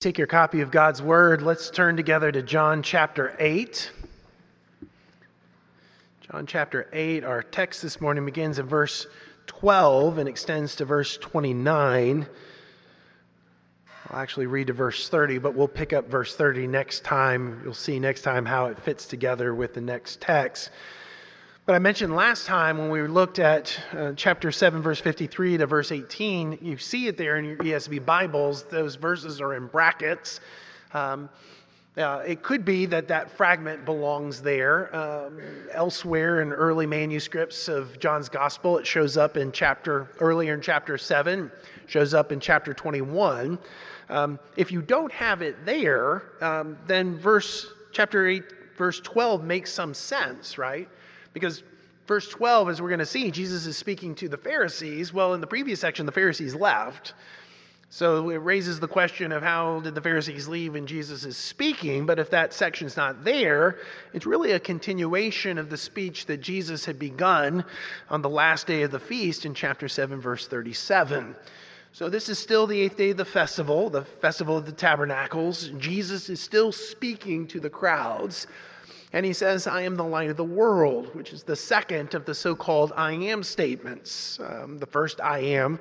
Take your copy of God's Word. Let's turn together to John chapter 8. John chapter 8, our text this morning begins in verse 12 and extends to verse 29. I'll actually read to verse 30, but we'll pick up verse 30 next time. You'll see next time how it fits together with the next text. But I mentioned last time when we looked at uh, chapter 7, verse 53 to verse 18, you see it there in your ESV Bibles. Those verses are in brackets. Um, uh, it could be that that fragment belongs there. Um, elsewhere in early manuscripts of John's Gospel, it shows up in chapter earlier in chapter 7, shows up in chapter 21. Um, if you don't have it there, um, then verse chapter 8, verse 12 makes some sense, right? Because verse 12, as we're going to see, Jesus is speaking to the Pharisees. Well, in the previous section, the Pharisees left. So it raises the question of how did the Pharisees leave and Jesus is speaking? But if that section's not there, it's really a continuation of the speech that Jesus had begun on the last day of the feast in chapter 7, verse 37. So this is still the eighth day of the festival, the festival of the tabernacles. Jesus is still speaking to the crowds and he says, I am the light of the world, which is the second of the so called I am statements. Um, the first I am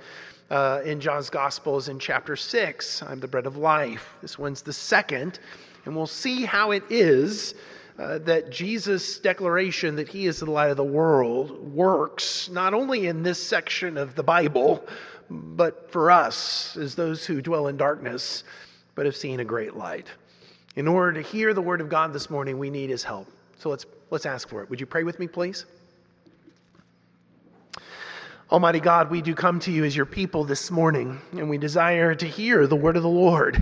uh, in John's Gospel is in chapter 6. I'm the bread of life. This one's the second. And we'll see how it is uh, that Jesus' declaration that he is the light of the world works not only in this section of the Bible, but for us as those who dwell in darkness, but have seen a great light. In order to hear the word of God this morning, we need his help. So let's, let's ask for it. Would you pray with me, please? Almighty God, we do come to you as your people this morning, and we desire to hear the word of the Lord.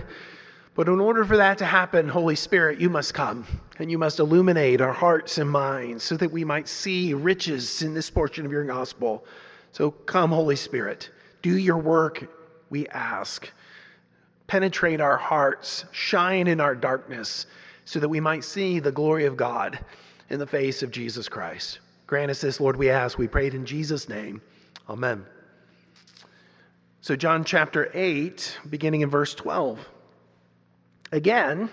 But in order for that to happen, Holy Spirit, you must come and you must illuminate our hearts and minds so that we might see riches in this portion of your gospel. So come, Holy Spirit, do your work, we ask penetrate our hearts, shine in our darkness, so that we might see the glory of God in the face of Jesus Christ. Grant us this, Lord, we ask. We prayed in Jesus' name. Amen. So, John chapter 8, beginning in verse 12. Again,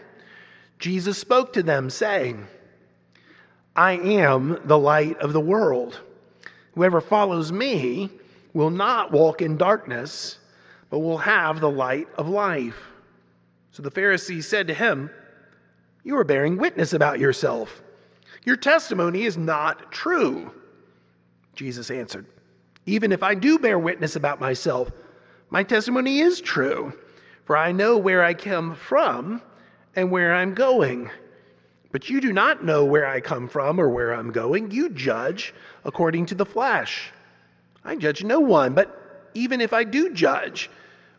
Jesus spoke to them, saying, I am the light of the world. Whoever follows me will not walk in darkness will have the light of life. So the Pharisees said to him, You are bearing witness about yourself. Your testimony is not true. Jesus answered, Even if I do bear witness about myself, my testimony is true, for I know where I come from and where I'm going. But you do not know where I come from or where I'm going. You judge according to the flesh. I judge no one, but even if I do judge,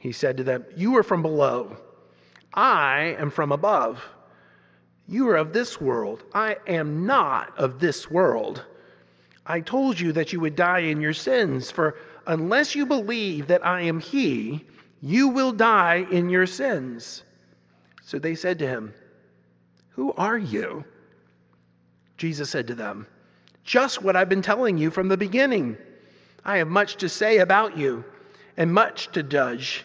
He said to them, You are from below. I am from above. You are of this world. I am not of this world. I told you that you would die in your sins, for unless you believe that I am He, you will die in your sins. So they said to him, Who are you? Jesus said to them, Just what I've been telling you from the beginning. I have much to say about you and much to judge.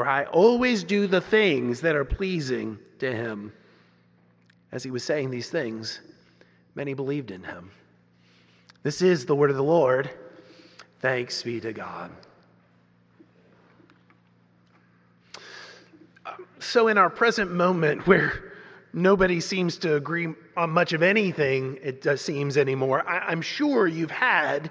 for I always do the things that are pleasing to him. As he was saying these things, many believed in him. This is the word of the Lord. Thanks be to God. Um, so, in our present moment where nobody seems to agree on much of anything, it seems anymore, I, am sure you've had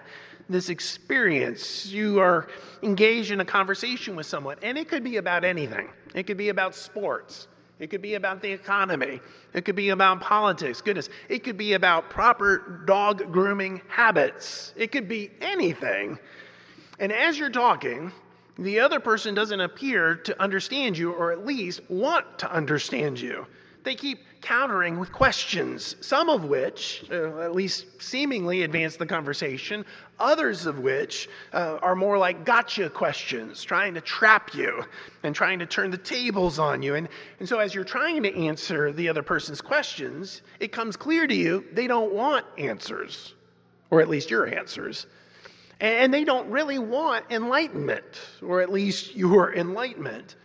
this experience. You are engaged in a conversation with someone, and it could be about anything. It could be about sports. It could be about the economy. It could be about politics. Goodness, it could be about proper dog grooming habits. It could be anything. And as you're talking, the other person doesn't appear to understand you or at least want to understand you. They keep countering with questions, some of which, uh, at least seemingly, advance the conversation, others of which uh, are more like gotcha questions, trying to trap you and trying to turn the tables on you. And, and so, as you're trying to answer the other person's questions, it comes clear to you they don't want answers, or at least your answers. And they don't really want enlightenment, or at least your enlightenment.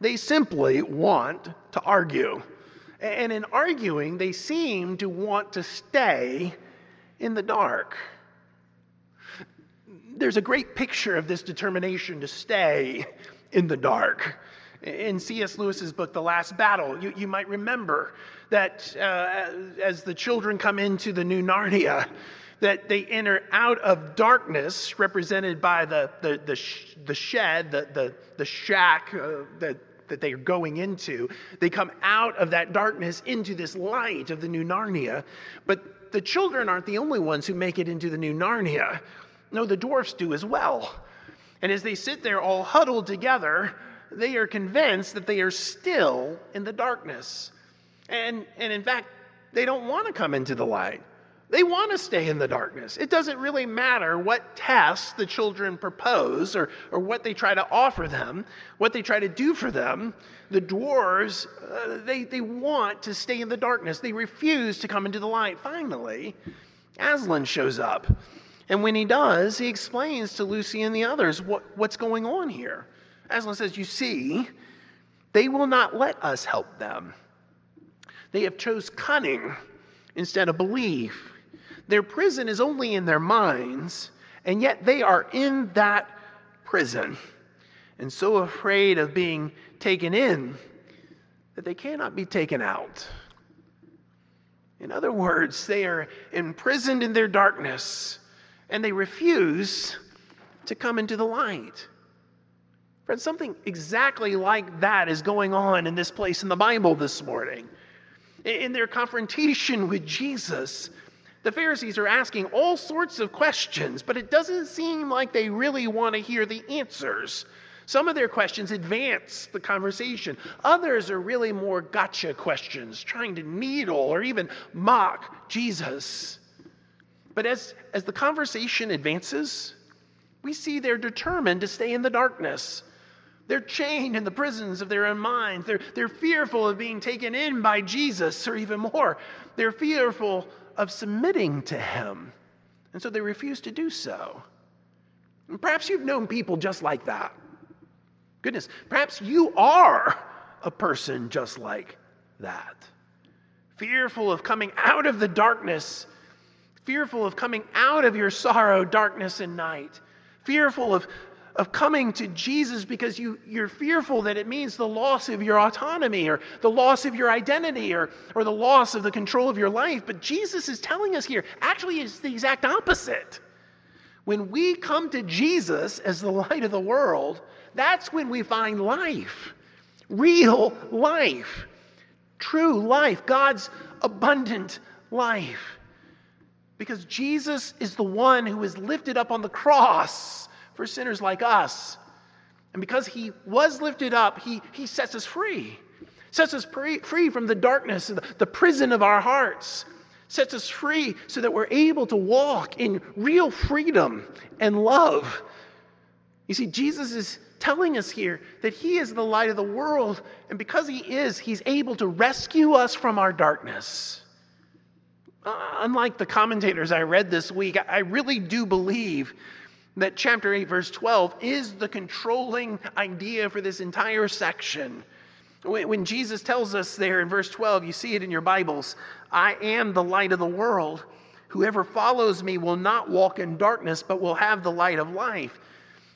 They simply want to argue. And in arguing, they seem to want to stay in the dark. There's a great picture of this determination to stay in the dark. In C.S. Lewis's book, The Last Battle, you, you might remember that uh, as the children come into the new Narnia, that they enter out of darkness, represented by the, the, the, sh- the shed, the, the, the shack uh, that that they are going into. They come out of that darkness into this light of the new Narnia. But the children aren't the only ones who make it into the new Narnia. No, the dwarfs do as well. And as they sit there all huddled together, they are convinced that they are still in the darkness. And, and in fact, they don't want to come into the light. They want to stay in the darkness. It doesn't really matter what tests the children propose or, or what they try to offer them, what they try to do for them. The dwarves, uh, they, they want to stay in the darkness. They refuse to come into the light. Finally, Aslan shows up. And when he does, he explains to Lucy and the others what, what's going on here. Aslan says, You see, they will not let us help them. They have chose cunning instead of belief. Their prison is only in their minds, and yet they are in that prison and so afraid of being taken in that they cannot be taken out. In other words, they are imprisoned in their darkness and they refuse to come into the light. Friends, something exactly like that is going on in this place in the Bible this morning. In their confrontation with Jesus, the Pharisees are asking all sorts of questions, but it doesn't seem like they really want to hear the answers. Some of their questions advance the conversation. Others are really more gotcha questions, trying to needle or even mock Jesus. But as, as the conversation advances, we see they're determined to stay in the darkness. They're chained in the prisons of their own minds. They're, they're fearful of being taken in by Jesus, or even more, they're fearful of submitting to Him. And so they refuse to do so. And perhaps you've known people just like that. Goodness, perhaps you are a person just like that. Fearful of coming out of the darkness, fearful of coming out of your sorrow, darkness, and night, fearful of of coming to Jesus because you, you're fearful that it means the loss of your autonomy or the loss of your identity or, or the loss of the control of your life. But Jesus is telling us here actually, it's the exact opposite. When we come to Jesus as the light of the world, that's when we find life, real life, true life, God's abundant life. Because Jesus is the one who is lifted up on the cross for sinners like us. And because he was lifted up, he, he sets us free. Sets us free, free from the darkness, the, the prison of our hearts. Sets us free so that we're able to walk in real freedom and love. You see, Jesus is telling us here that He is the light of the world, and because He is, He's able to rescue us from our darkness. Uh, unlike the commentators I read this week, I really do believe that chapter 8, verse 12 is the controlling idea for this entire section. When Jesus tells us there in verse 12, you see it in your Bibles I am the light of the world. Whoever follows me will not walk in darkness, but will have the light of life.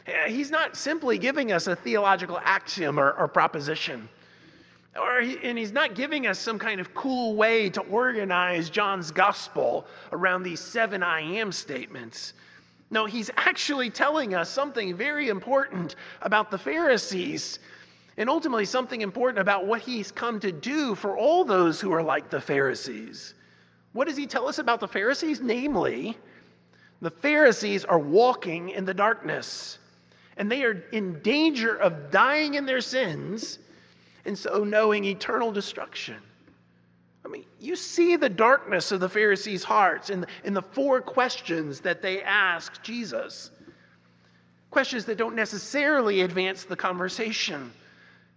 Eh, he's not simply giving us a theological axiom or, or proposition. Or he, and he's not giving us some kind of cool way to organize John's gospel around these seven I am statements. No, he's actually telling us something very important about the Pharisees and ultimately something important about what he's come to do for all those who are like the Pharisees. What does he tell us about the Pharisees? Namely, the Pharisees are walking in the darkness and they are in danger of dying in their sins and so knowing eternal destruction. I mean, you see the darkness of the Pharisees' hearts in the, in the four questions that they ask Jesus. Questions that don't necessarily advance the conversation,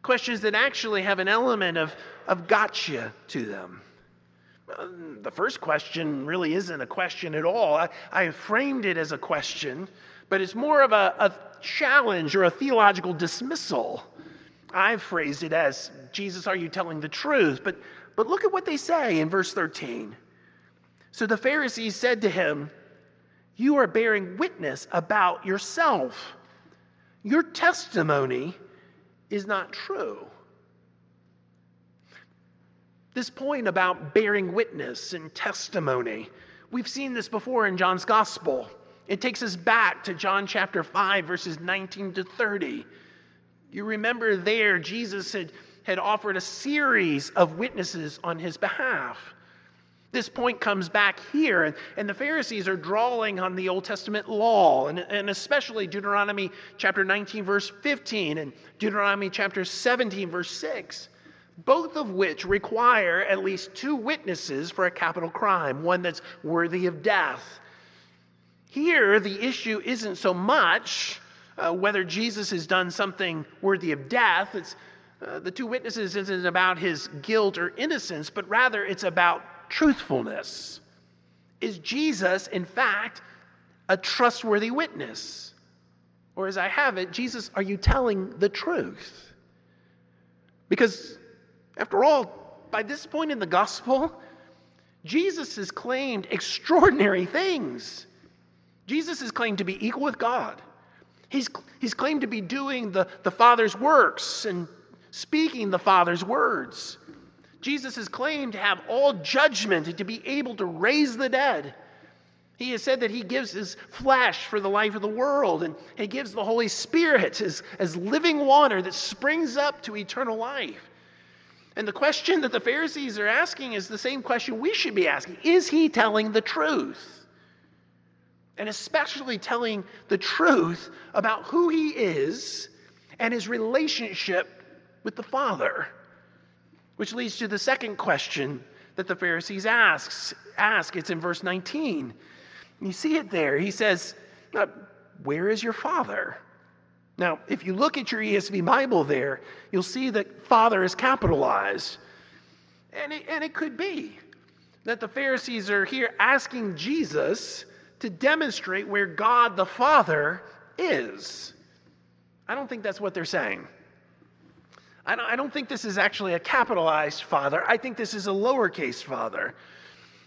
questions that actually have an element of, of gotcha to them. The first question really isn't a question at all. I, I framed it as a question, but it's more of a, a challenge or a theological dismissal. I've phrased it as Jesus, are you telling the truth? But, but look at what they say in verse 13. So the Pharisees said to him, You are bearing witness about yourself. Your testimony is not true. This point about bearing witness and testimony, we've seen this before in John's gospel. It takes us back to John chapter 5, verses 19 to 30. You remember there, Jesus had, had offered a series of witnesses on his behalf. This point comes back here, and, and the Pharisees are drawing on the Old Testament law, and, and especially Deuteronomy chapter 19, verse 15, and Deuteronomy chapter 17, verse 6, both of which require at least two witnesses for a capital crime, one that's worthy of death. Here, the issue isn't so much uh, whether Jesus has done something worthy of death. It's, uh, the two witnesses isn't about his guilt or innocence, but rather it's about truthfulness. Is Jesus, in fact, a trustworthy witness? Or as I have it, Jesus, are you telling the truth? Because, after all, by this point in the gospel, Jesus has claimed extraordinary things. Jesus has claimed to be equal with God. He's, he's claimed to be doing the, the Father's works and speaking the Father's words. Jesus has claimed to have all judgment and to be able to raise the dead. He has said that he gives his flesh for the life of the world, and he gives the Holy Spirit as, as living water that springs up to eternal life. And the question that the Pharisees are asking is the same question we should be asking Is he telling the truth? and especially telling the truth about who he is and his relationship with the Father. Which leads to the second question that the Pharisees asks, ask. It's in verse 19. You see it there. He says, Where is your Father? Now, if you look at your ESV Bible there, you'll see that Father is capitalized. And it, and it could be that the Pharisees are here asking Jesus to demonstrate where God the Father is. I don't think that's what they're saying. I don't, think this is actually a capitalized father. I think this is a lowercase father.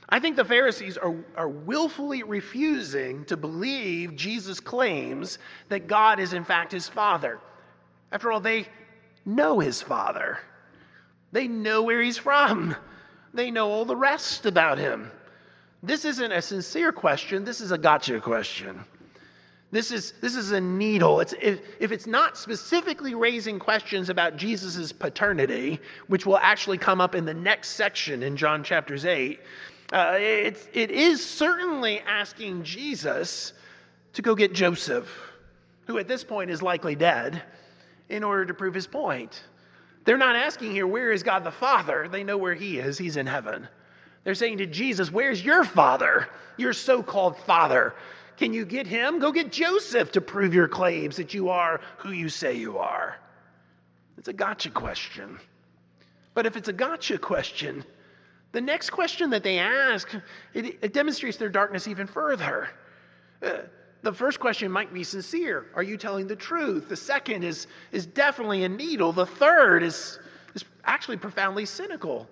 I think the Pharisees are, are willfully refusing to believe Jesus' claims that God is, in fact, his father. After all, they know his father, they know where he's from, they know all the rest about him. This isn't a sincere question, this is a gotcha question. This is, this is a needle. It's, if, if it's not specifically raising questions about Jesus' paternity, which will actually come up in the next section in John chapters 8, uh, it's, it is certainly asking Jesus to go get Joseph, who at this point is likely dead, in order to prove his point. They're not asking here, where is God the Father? They know where he is, he's in heaven. They're saying to Jesus, Where's your father? Your so called father. Can you get him? Go get Joseph to prove your claims that you are who you say you are. It's a gotcha question. But if it's a gotcha question, the next question that they ask, it, it demonstrates their darkness even further. Uh, the first question might be sincere. Are you telling the truth? The second is, is definitely a needle. The third is, is actually profoundly cynical.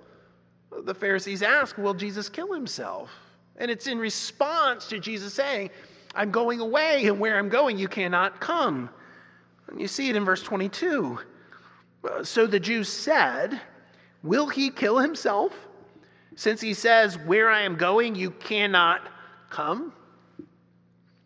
The Pharisees ask, Will Jesus kill himself? And it's in response to Jesus saying, I'm going away, and where I'm going, you cannot come. And you see it in verse 22. Uh, so the Jews said, Will he kill himself? Since he says, Where I am going, you cannot come.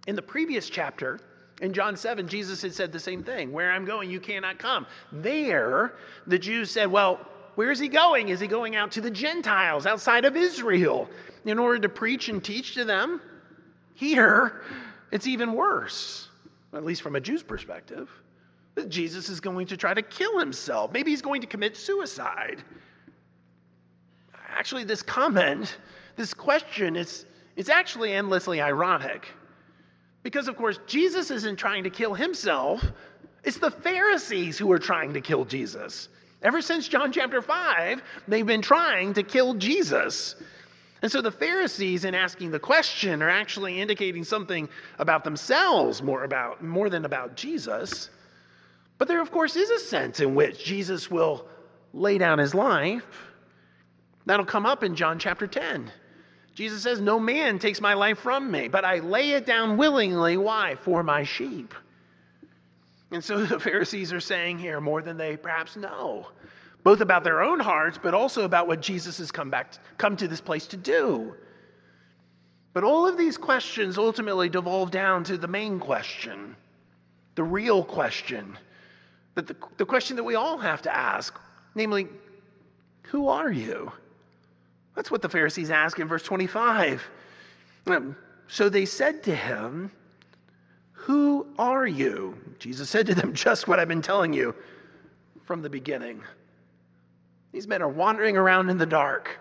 In the previous chapter, in John 7, Jesus had said the same thing Where I'm going, you cannot come. There, the Jews said, Well, where is he going? Is he going out to the Gentiles outside of Israel in order to preach and teach to them? Here, it's even worse, at least from a Jew's perspective. Jesus is going to try to kill himself. Maybe he's going to commit suicide. Actually, this comment, this question, is, it's actually endlessly ironic. Because, of course, Jesus isn't trying to kill himself, it's the Pharisees who are trying to kill Jesus. Ever since John chapter 5, they've been trying to kill Jesus. And so the Pharisees, in asking the question, are actually indicating something about themselves more, about, more than about Jesus. But there, of course, is a sense in which Jesus will lay down his life. That'll come up in John chapter 10. Jesus says, No man takes my life from me, but I lay it down willingly. Why? For my sheep. And so the Pharisees are saying here more than they perhaps know, both about their own hearts, but also about what Jesus has come back, to, come to this place to do. But all of these questions ultimately devolve down to the main question, the real question, that the, the question that we all have to ask, namely, who are you? That's what the Pharisees ask in verse 25. Um, so they said to him, Who are you? Jesus said to them, Just what I've been telling you from the beginning. These men are wandering around in the dark.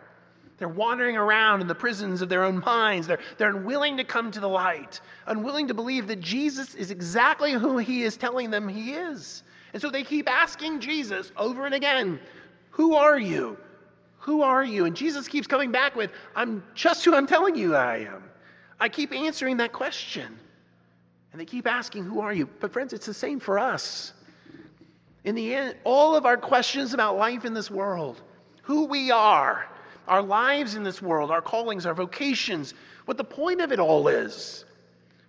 They're wandering around in the prisons of their own minds. They're, they're unwilling to come to the light, unwilling to believe that Jesus is exactly who he is telling them he is. And so they keep asking Jesus over and again, Who are you? Who are you? And Jesus keeps coming back with, I'm just who I'm telling you I am. I keep answering that question. And they keep asking, Who are you? But, friends, it's the same for us. In the end, all of our questions about life in this world, who we are, our lives in this world, our callings, our vocations, what the point of it all is,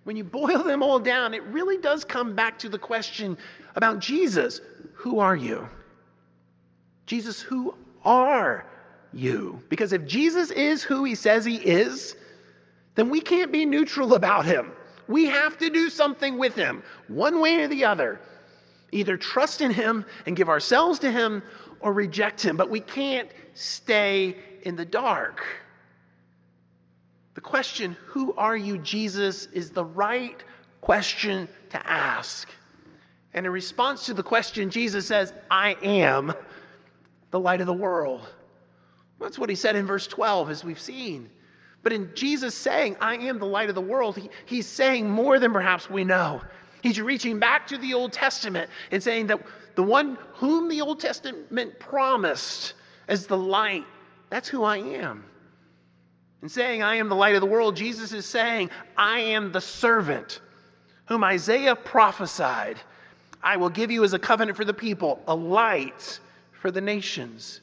when you boil them all down, it really does come back to the question about Jesus Who are you? Jesus, who are you. Because if Jesus is who he says he is, then we can't be neutral about him. We have to do something with him, one way or the other. Either trust in him and give ourselves to him or reject him. But we can't stay in the dark. The question, Who are you, Jesus, is the right question to ask. And in response to the question, Jesus says, I am the light of the world. That's what he said in verse 12, as we've seen. But in Jesus saying, I am the light of the world, he, he's saying more than perhaps we know. He's reaching back to the Old Testament and saying that the one whom the Old Testament promised as the light, that's who I am. And saying, I am the light of the world, Jesus is saying, I am the servant whom Isaiah prophesied. I will give you as a covenant for the people, a light for the nations.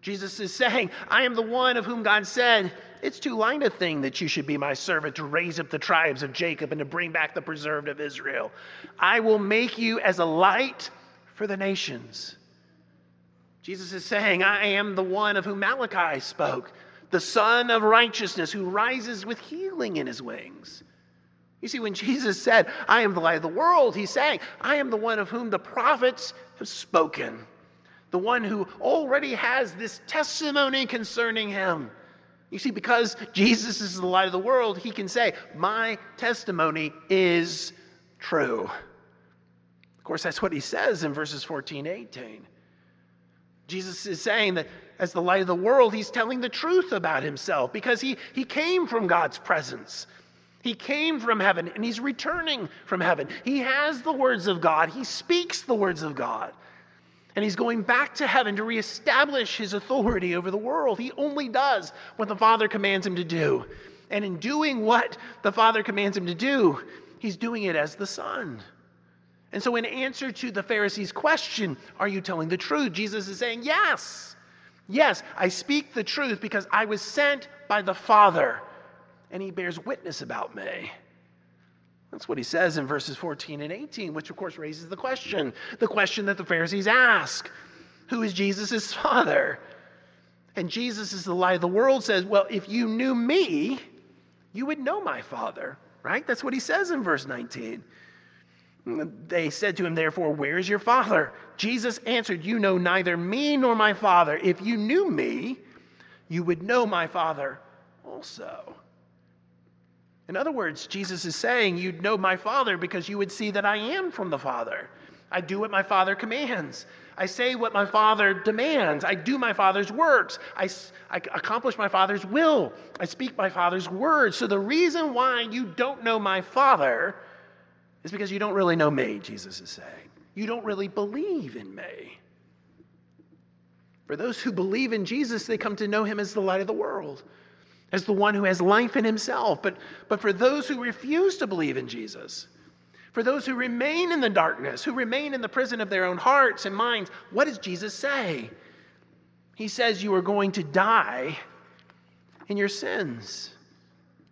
Jesus is saying, I am the one of whom God said, It's too light a thing that you should be my servant to raise up the tribes of Jacob and to bring back the preserved of Israel. I will make you as a light for the nations. Jesus is saying, I am the one of whom Malachi spoke, the Sun of righteousness who rises with healing in his wings. You see, when Jesus said, I am the light of the world, he's saying, I am the one of whom the prophets have spoken the one who already has this testimony concerning him. You see, because Jesus is the light of the world, he can say, My testimony is true. Of course, that's what he says in verses 14 18. Jesus is saying that as the light of the world, he's telling the truth about himself because he, he came from God's presence. He came from heaven and he's returning from heaven. He has the words of God, he speaks the words of God. And he's going back to heaven to reestablish his authority over the world. He only does what the Father commands him to do. And in doing what the Father commands him to do, he's doing it as the Son. And so, in answer to the Pharisees' question, Are you telling the truth? Jesus is saying, Yes. Yes, I speak the truth because I was sent by the Father, and he bears witness about me. That's what he says in verses 14 and 18, which of course raises the question the question that the Pharisees ask Who is Jesus' father? And Jesus is the light of the world says, Well, if you knew me, you would know my father, right? That's what he says in verse 19. They said to him, therefore, Where is your father? Jesus answered, You know neither me nor my father. If you knew me, you would know my father also. In other words, Jesus is saying, You'd know my father because you would see that I am from the Father. I do what my Father commands. I say what my Father demands. I do my Father's works. I, I, accomplish my Father's will. I speak my Father's words. So the reason why you don't know my Father is because you don't really know me, Jesus is saying. You don't really believe in me. For those who believe in Jesus, they come to know him as the light of the world, as the one who has life in himself. But, but for those who refuse to believe in Jesus, for those who remain in the darkness, who remain in the prison of their own hearts and minds, what does Jesus say? He says, You are going to die in your sins.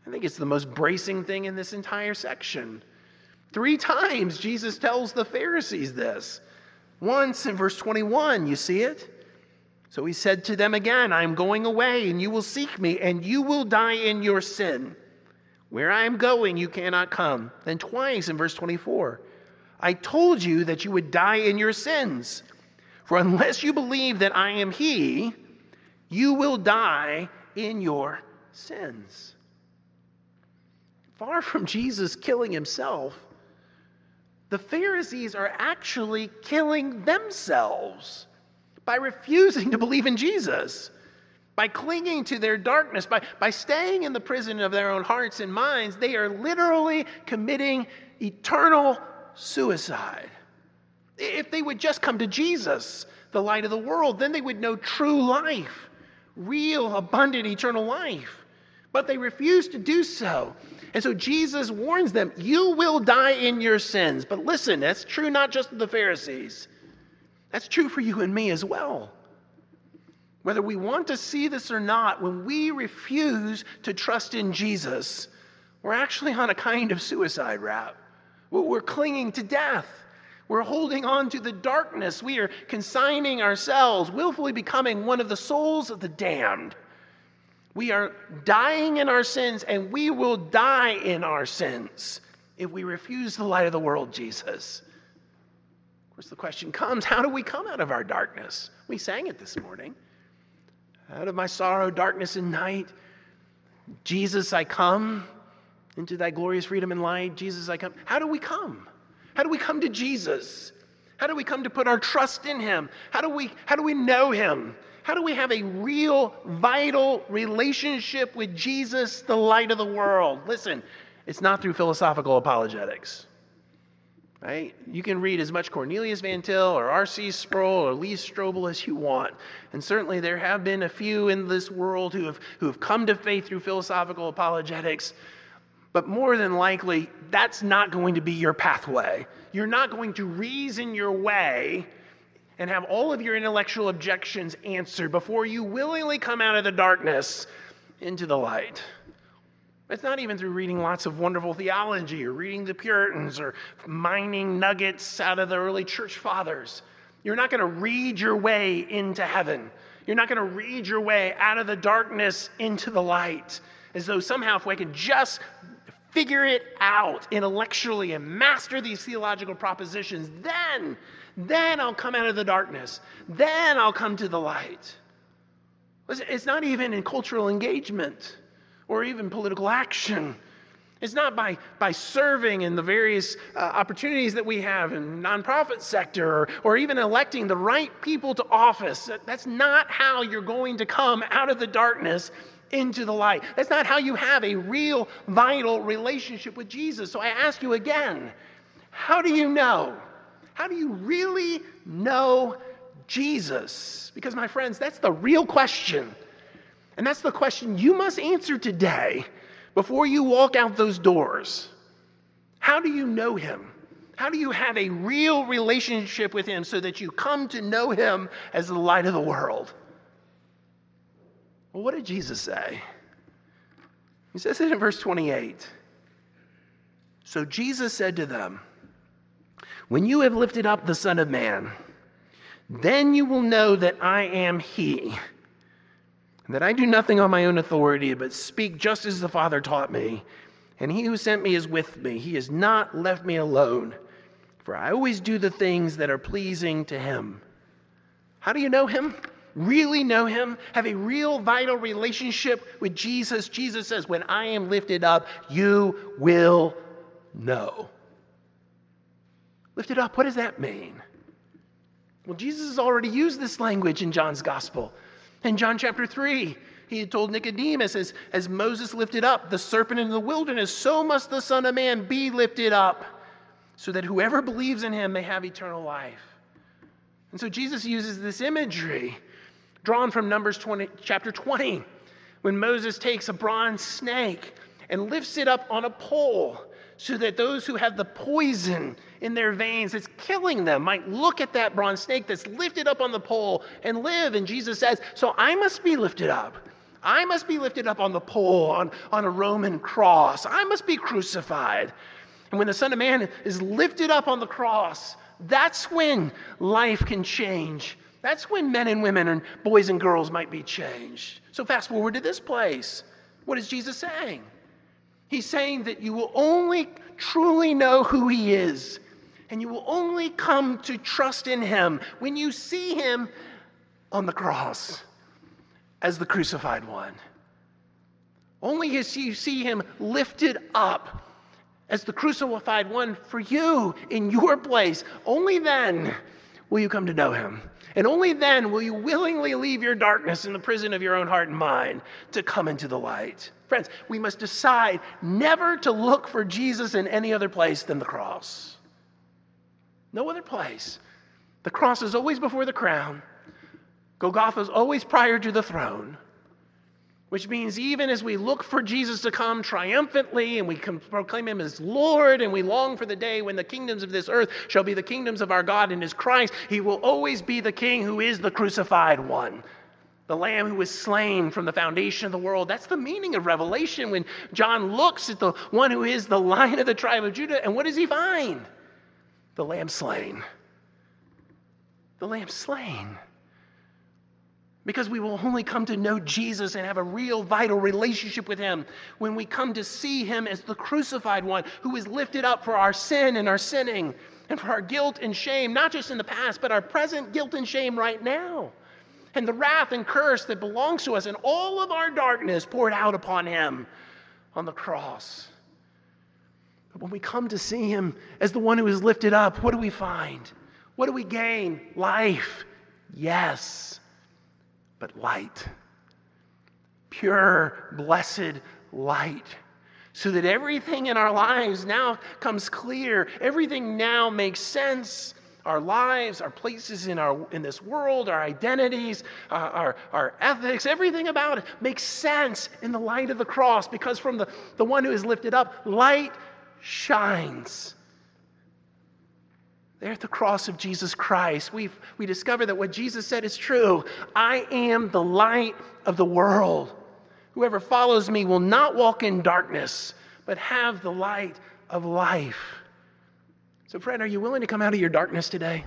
I think it's the most bracing thing in this entire section. Three times Jesus tells the Pharisees this. Once in verse 21, you see it? So he said to them again, I am going away, and you will seek me, and you will die in your sin. Where I am going, you cannot come. Then twice in verse 24, I told you that you would die in your sins. For unless you believe that I am He, you will die in your sins. Far from Jesus killing himself, the Pharisees are actually killing themselves by refusing to believe in Jesus, by clinging to their darkness, by, by staying in the prison of their own hearts and minds. They are literally committing eternal suicide. If they would just come to Jesus, the light of the world, then they would know true life, real, abundant, eternal life. But they refuse to do so. And so Jesus warns them, You will die in your sins. But listen, that's true not just of the Pharisees, that's true for you and me as well. Whether we want to see this or not, when we refuse to trust in Jesus, we're actually on a kind of suicide route. We're clinging to death. We're holding on to the darkness. We are consigning ourselves, willfully becoming one of the souls of the damned. We are dying in our sins, and we will die in our sins if we refuse the light of the world, Jesus. Course, the question comes how do we come out of our darkness? We sang it this morning. Out of my sorrow, darkness, and night, Jesus, I come into thy glorious freedom and light. Jesus, I come. How do we come? How do we come to Jesus? How do we come to put our trust in him? How do we, how do we know him? How do we have a real, vital relationship with Jesus, the light of the world? Listen, it's not through philosophical apologetics. Right? You can read as much Cornelius Van Til or R.C. Sproul or Lee Strobel as you want. And certainly there have been a few in this world who have, who have come to faith through philosophical apologetics. But more than likely, that's not going to be your pathway. You're not going to reason your way and have all of your intellectual objections answered before you willingly come out of the darkness into the light. It's not even through reading lots of wonderful theology or reading the Puritans or mining nuggets out of the early church fathers. You're not going to read your way into heaven. You're not going to read your way out of the darkness into the light as though somehow if we can just figure it out intellectually and master these theological propositions, then then I'll come out of the darkness. Then I'll come to the light. It's not even in cultural engagement or even political action. It's not by, by serving in the various uh, opportunities that we have in the nonprofit sector or, or even electing the right people to office. That's not how you're going to come out of the darkness into the light. That's not how you have a real, vital relationship with Jesus. So I ask you again how do you know? How do you really know Jesus? Because, my friends, that's the real question. And that's the question you must answer today before you walk out those doors. How do you know him? How do you have a real relationship with him so that you come to know him as the light of the world? Well, what did Jesus say? He says it in verse 28. So Jesus said to them, When you have lifted up the Son of Man, then you will know that I am He, and that I do nothing on my own authority, but speak just as the Father taught me. And He who sent me is with me. He has not left me alone, for I always do the things that are pleasing to Him. How do you know Him? really know Him, have a real vital relationship with Jesus, Jesus says, When I am lifted up, you will know. Lifted up, what does that mean? Well, Jesus has already used this language in John's gospel. In John chapter 3, he had told Nicodemus, as, as Moses lifted up the serpent in the wilderness, so must the Son of Man be lifted up, so that whoever believes in him may have eternal life. And so Jesus uses this imagery drawn from Numbers 20, chapter 20, when Moses takes a bronze snake and lifts it up on a pole so that those who have the poison in their veins that's killing them might look at that bronze snake that's lifted up on the pole and live. And Jesus says, So I must be lifted up. I must be lifted up on the pole, on, on a Roman cross. I must be crucified. And when the Son of Man is lifted up on the cross, that's when life can change that's when men and women and boys and girls might be changed. So, fast forward to this place. What is Jesus saying? He's saying that you will only truly know who He is, and you will only come to trust in Him when you see Him on the cross as the crucified one. Only as you see Him lifted up as the crucified one for you in your place, only then will you come to know Him. And only then will you willingly leave your darkness in the prison of your own heart and mind to come into the light. Friends, we must decide never to look for Jesus in any other place than the cross. No other place. The cross is always before the crown. Golgotha is always prior to the throne. Which means, even as we look for Jesus to come triumphantly and we can proclaim him as Lord and we long for the day when the kingdoms of this earth shall be the kingdoms of our God and his Christ, he will always be the king who is the crucified one. The lamb who was slain from the foundation of the world. That's the meaning of Revelation when John looks at the one who is the lion of the tribe of Judah. And what does he find? The lamb slain. The lamb slain. Because we will only come to know Jesus and have a real vital relationship with Him when we come to see Him as the crucified one who is lifted up for our sin and our sinning and for our guilt and shame, not just in the past, but our present guilt and shame right now. And the wrath and curse that belongs to us and all of our darkness poured out upon Him on the cross. But when we come to see Him as the one who is lifted up, what do we find? What do we gain? Life. Yes but light. Pure, blessed light. So that everything in our lives now comes clear. Everything now makes sense. Our lives, our places in, our, in this world, our identities, uh, our, our ethics, everything about it makes sense in the light of the cross because from the, the one who is lifted up, light shines. There at the cross of Jesus Christ, we we discover that what Jesus said is true. I am the light of the world. Whoever follows me will not walk in darkness, but have the light of life. So, friend, are you willing to come out of your darkness today?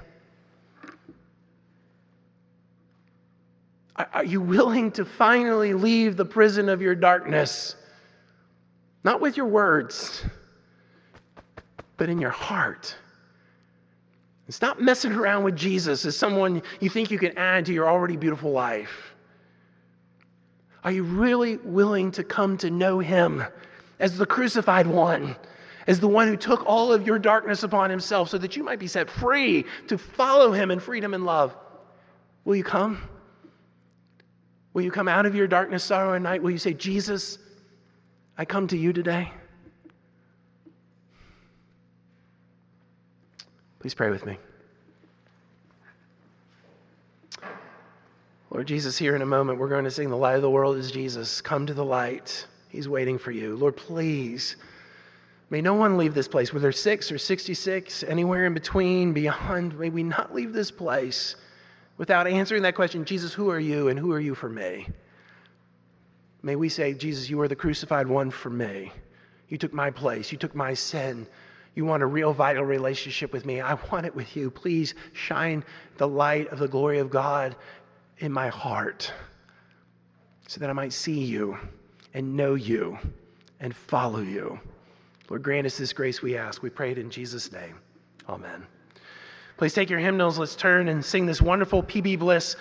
Are you willing to finally leave the prison of your darkness? Not with your words, but in your heart. Stop messing around with Jesus as someone you think you can add to your already beautiful life. Are you really willing to come to know him as the crucified one, as the one who took all of your darkness upon himself so that you might be set free to follow him in freedom and love? Will you come? Will you come out of your darkness, sorrow, and night? Will you say, Jesus, I come to you today? Please pray with me. Lord Jesus, here in a moment, we're going to sing The Light of the World is Jesus. Come to the light. He's waiting for you. Lord, please, may no one leave this place, whether six or 66, anywhere in between, beyond, may we not leave this place without answering that question Jesus, who are you and who are you for me? May we say, Jesus, you are the crucified one for me. You took my place, you took my sin. You want a real vital relationship with me. I want it with you. Please shine the light of the glory of God in my heart so that I might see you and know you and follow you. Lord, grant us this grace we ask. We pray it in Jesus' name. Amen. Please take your hymnals. Let's turn and sing this wonderful PP Bliss.